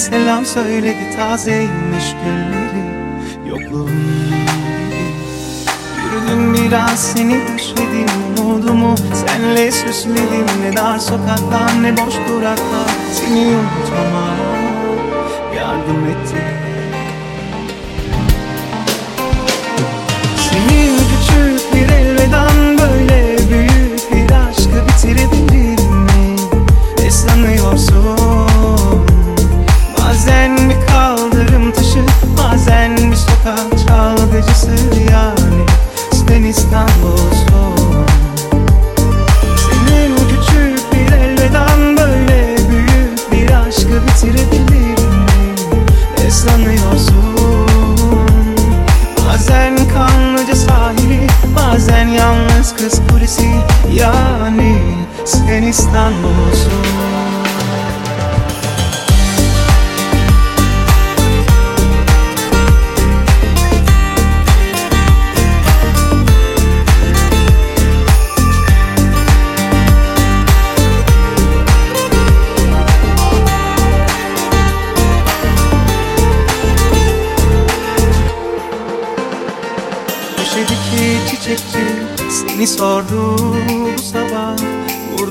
selam söyledi tazeymiş gülleri. Yokluğun gibi Yürüdüm biraz seni düşledim umudumu Senle süsledim. Ne dar sokaklar ne boş duraklar Seni unutmama yardım etti bazen bir sokak çalgıcısı yani Sen İstanbul'sun Senin küçük bir elveden böyle büyük bir aşkı bitirebilir mi? Ne sanıyorsun? Bazen kanlıca sahili Bazen yalnız kız kulesi Yani sen İstanbul'sun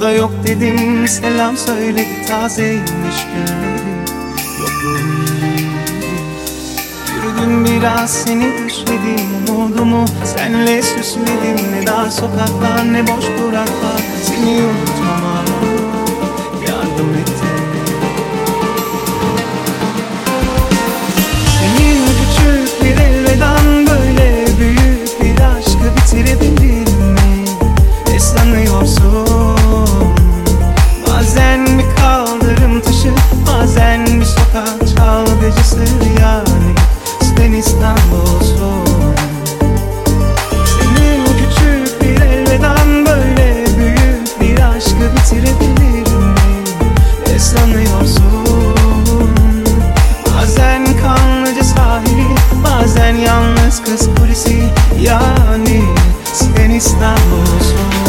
Burada yok dedim. Selam söyledi tazeymiş gülleri gibi Yürüdüm biraz seni düşledim umudumu Senle süsledim. Ne dar sokaklar ne boş duraklar. Seni unutmama Yani. Sen İstanbul'sun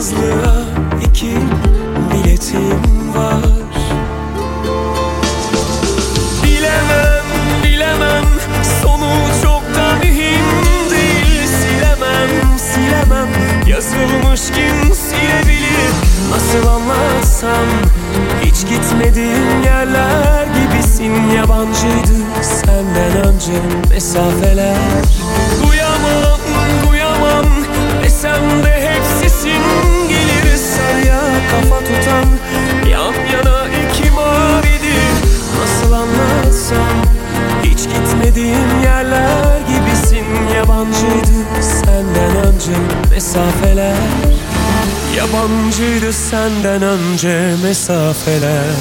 yalnızlığa iki biletim var. Bilemem bilemem sonu çok da mühim değil Silemem silemem yazılmış kim silebilir? Nasıl anlatsam hiç gitmediğim yerler gibisin. Yabancıydı senden önce mesafeler. Duyamam duyamam desem de sen. Hiç gitmediğim yerler gibisin. Yabancıydı senden önce mesafeler. Yabancıydı senden önce mesafeler.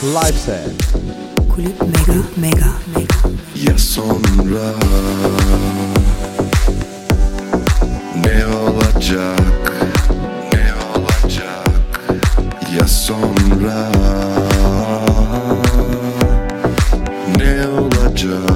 live set. Kulüp mega mega mega. Ya sonra ne olacak? Ne olacak? Ya sonra ne olacak?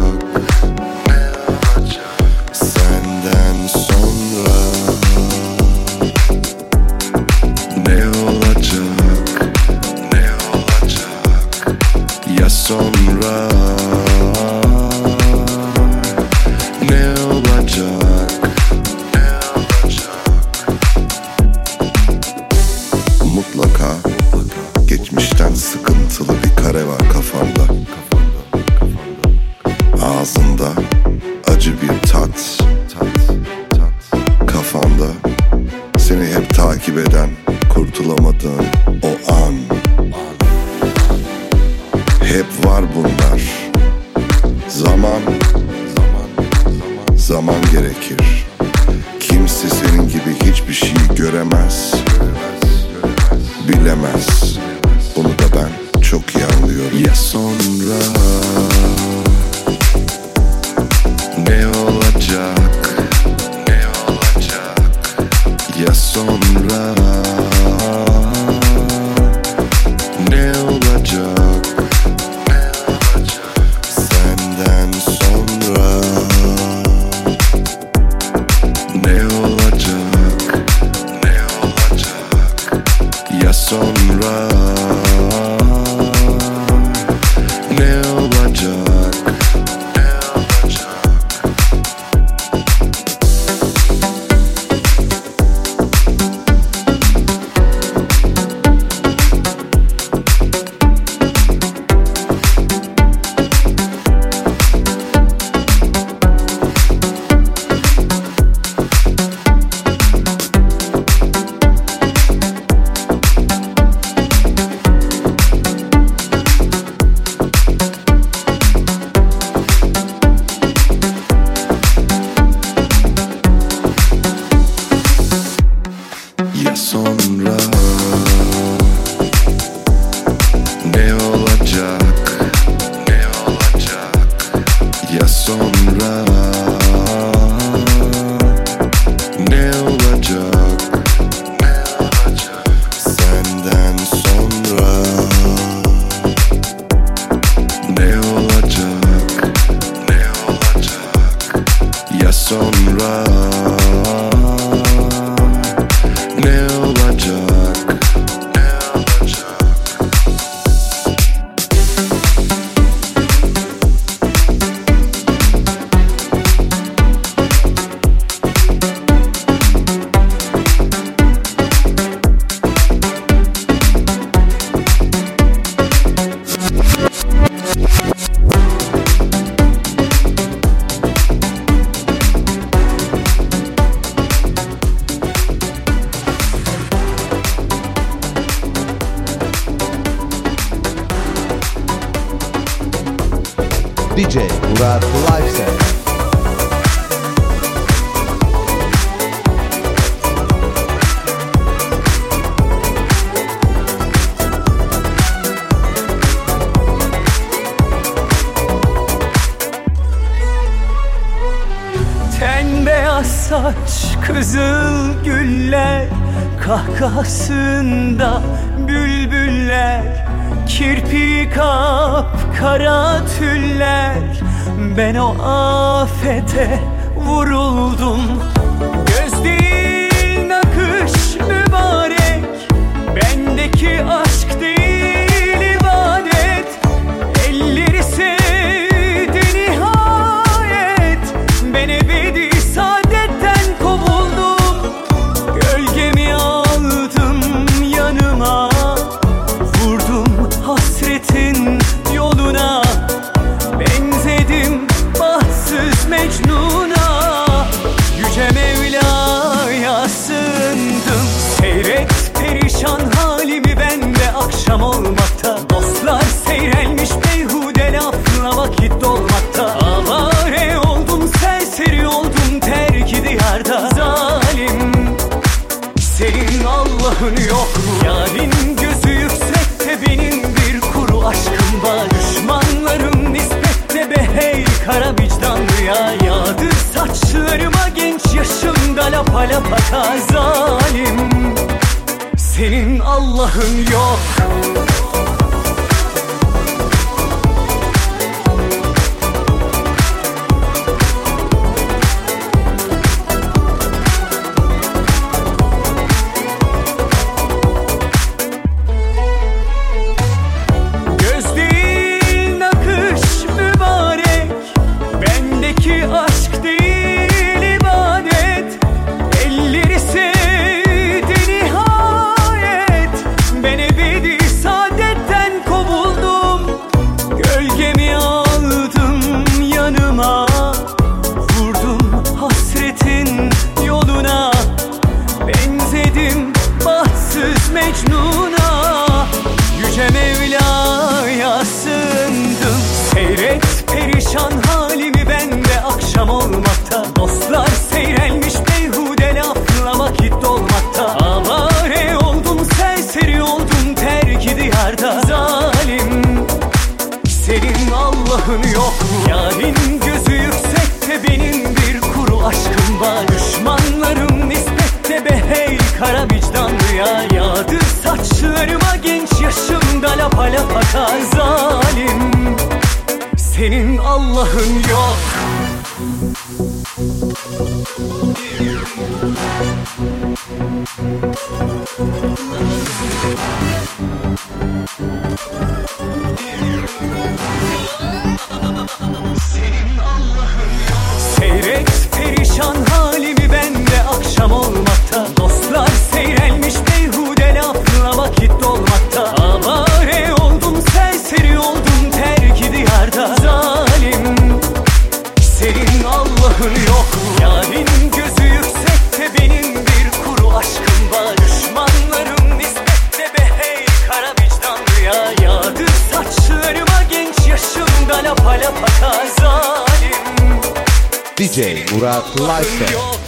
Kızıl güller kahkahasında bülbüller Kirpi kap kara tüller. Ben o afete vuruldum. Göz değil nakış mübarek Bendeki aşk hala pata zalim. Senin Allah'ın yok. dünya yağdı Saçlarıma genç yaşımda lapa lapa kazalim DJ Murat Lifestyle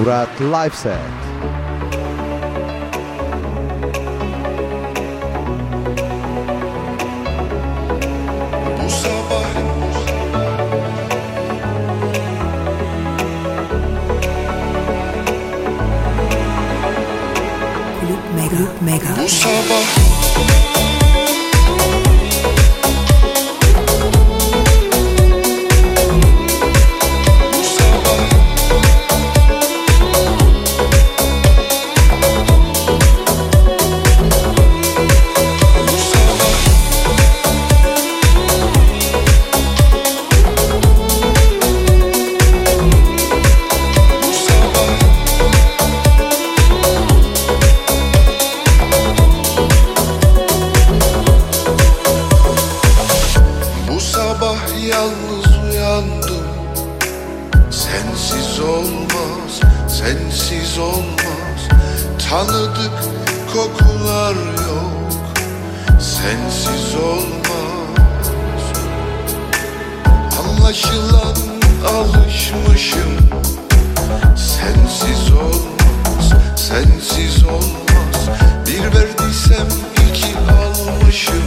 Murat live set. Club Mega. Club Mega. Anlaşılan alışmışım. Sensiz olmaz, sensiz olmaz. Bir verdiysem iki almışım.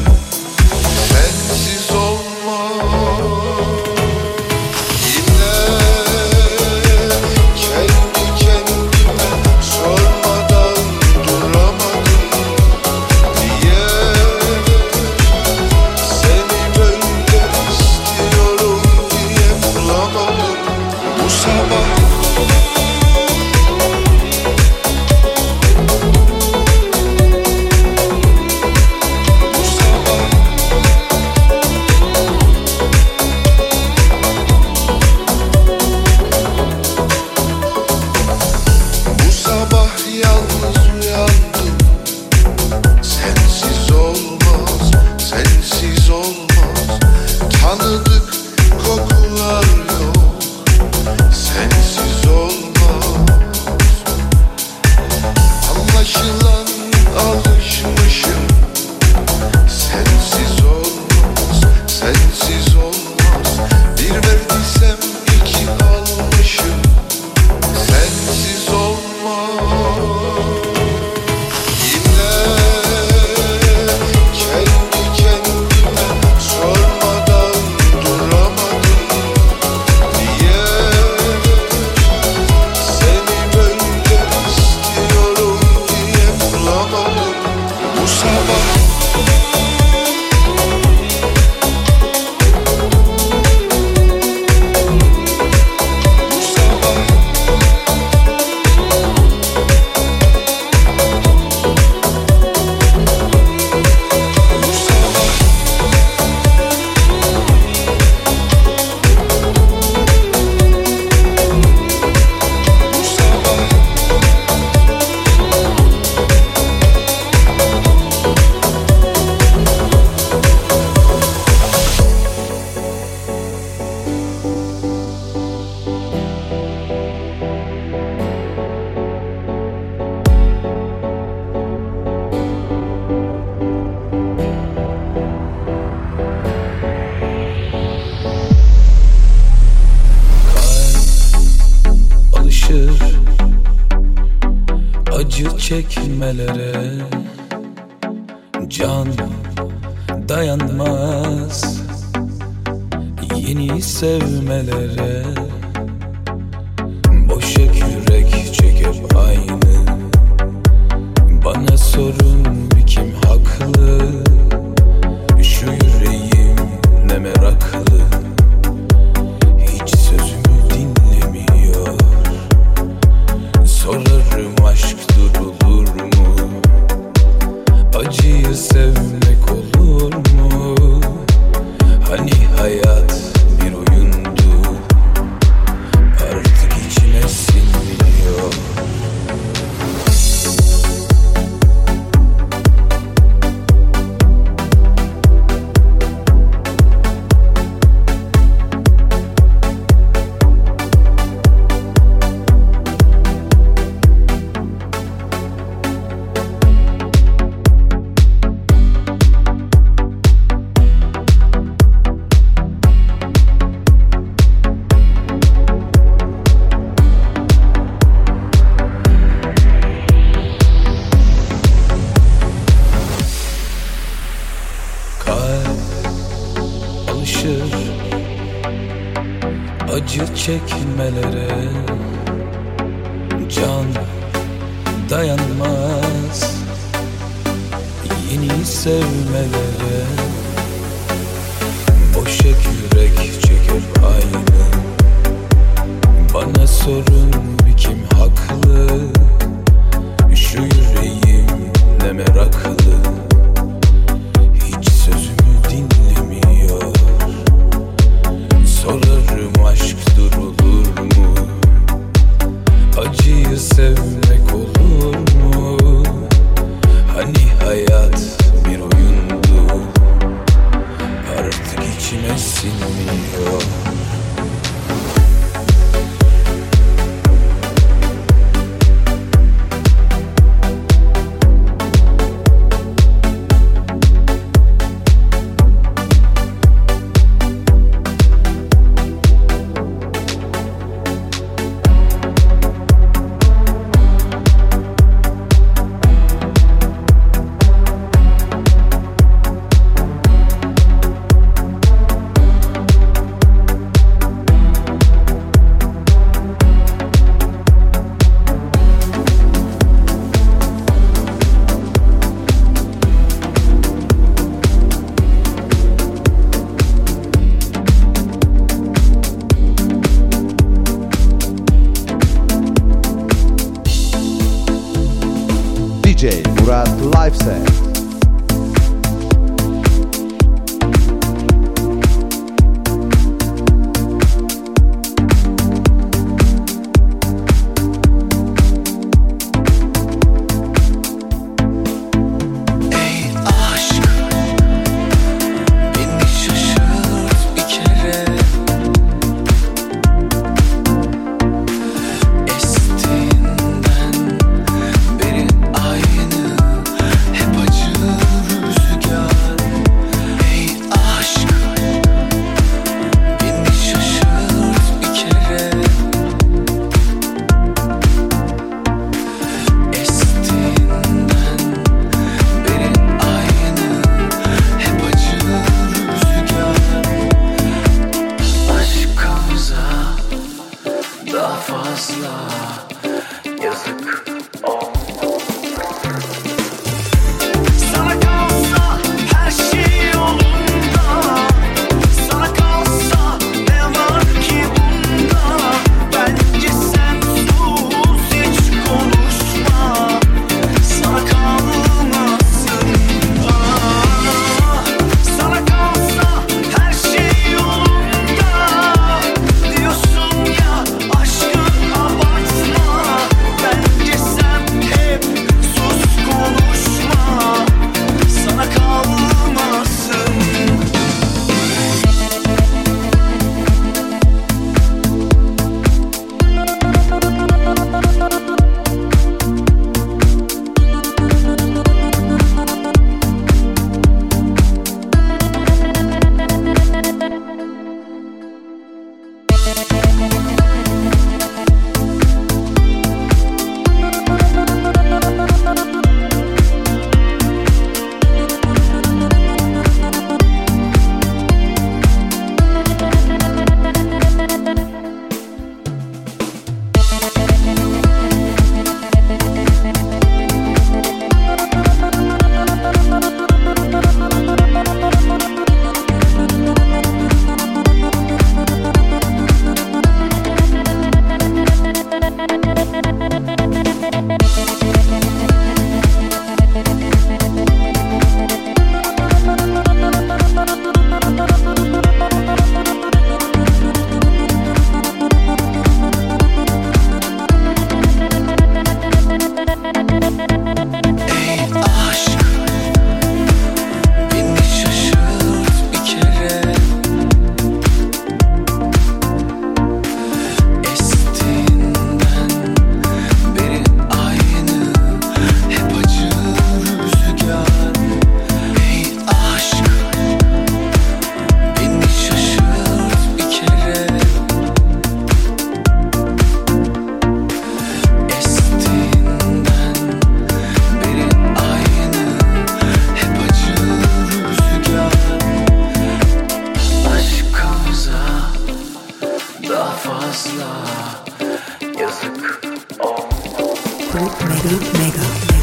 fazla yazık oldu. Mega, mega, mega.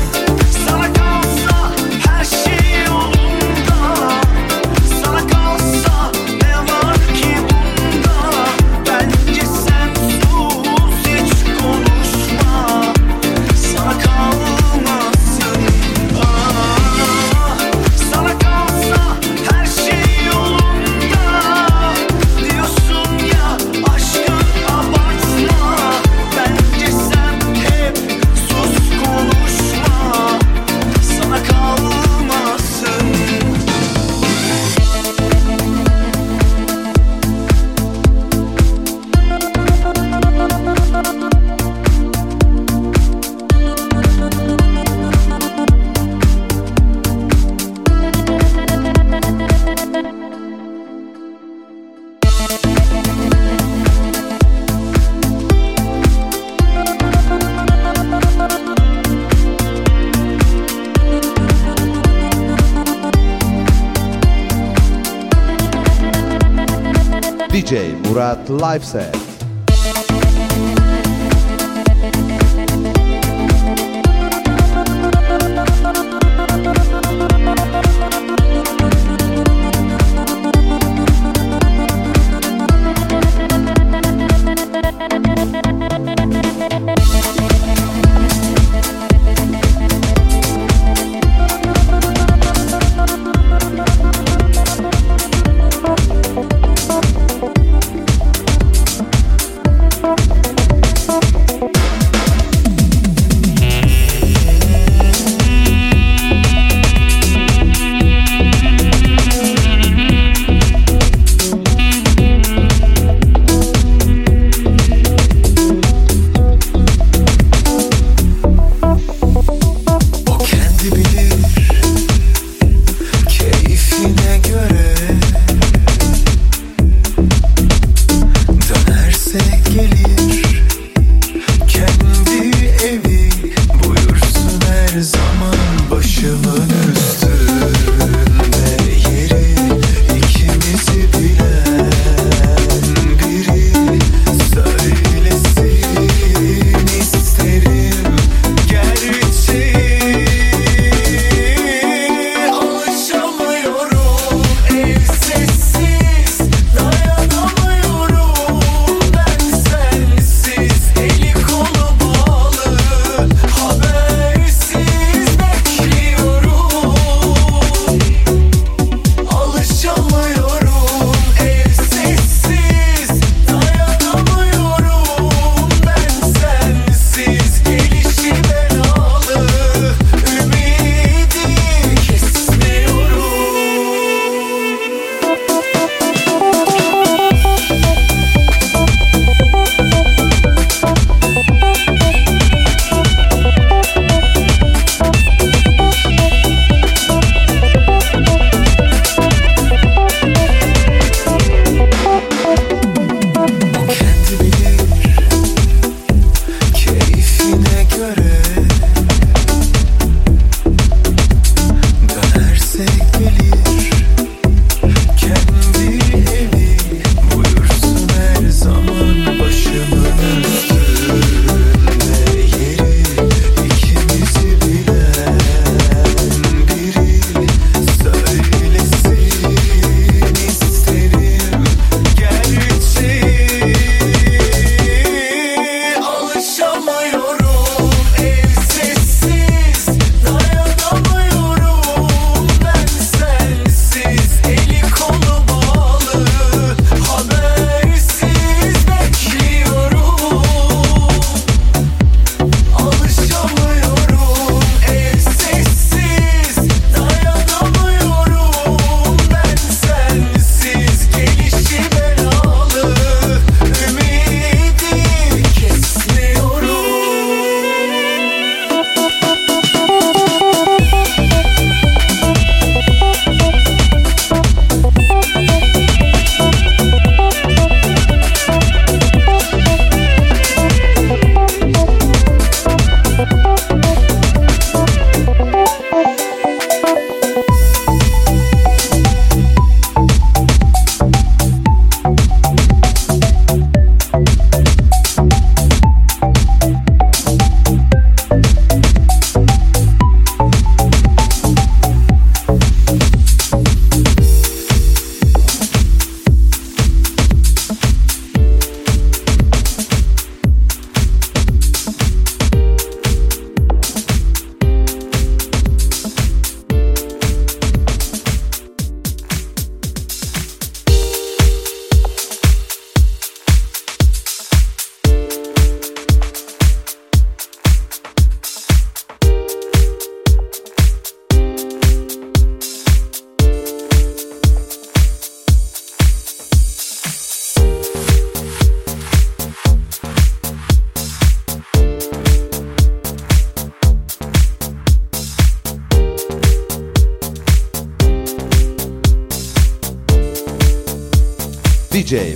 DJ Murat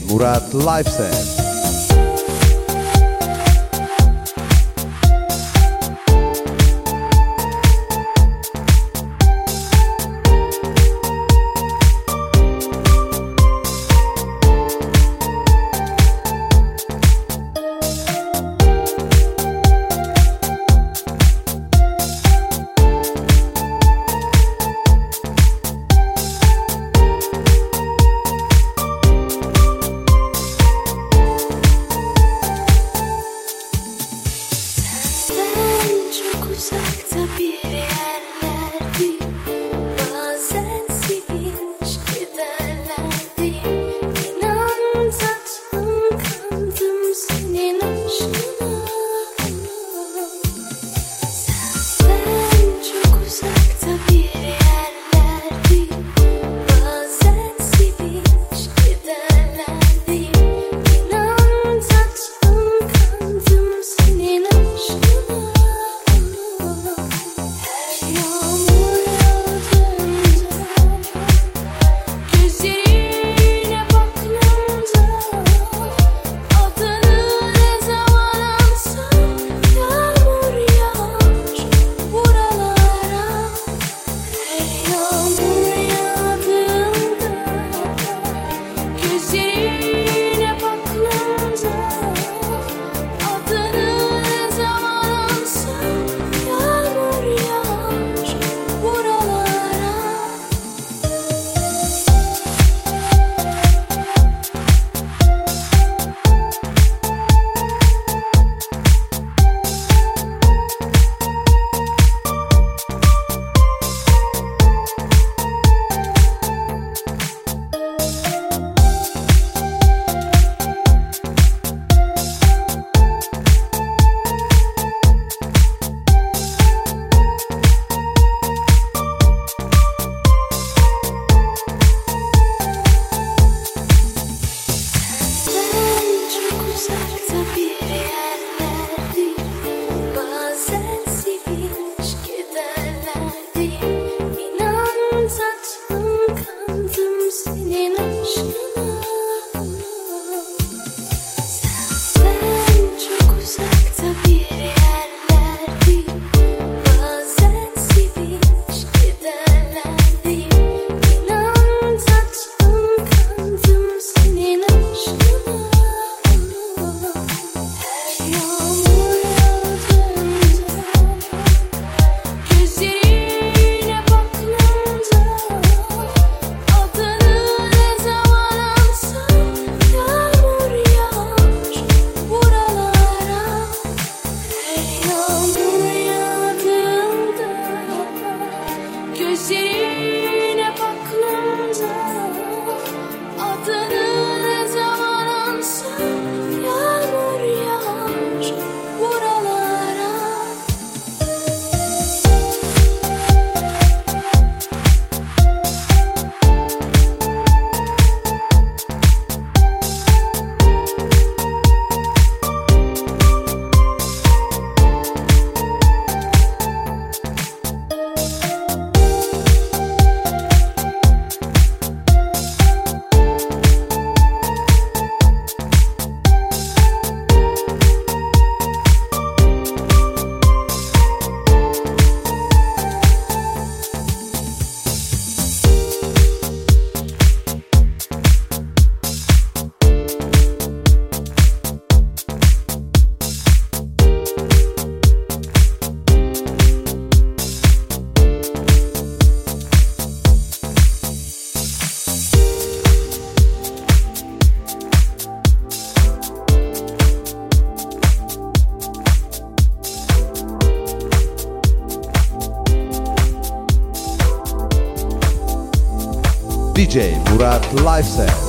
Murat Live DJ Murat Lifestyle.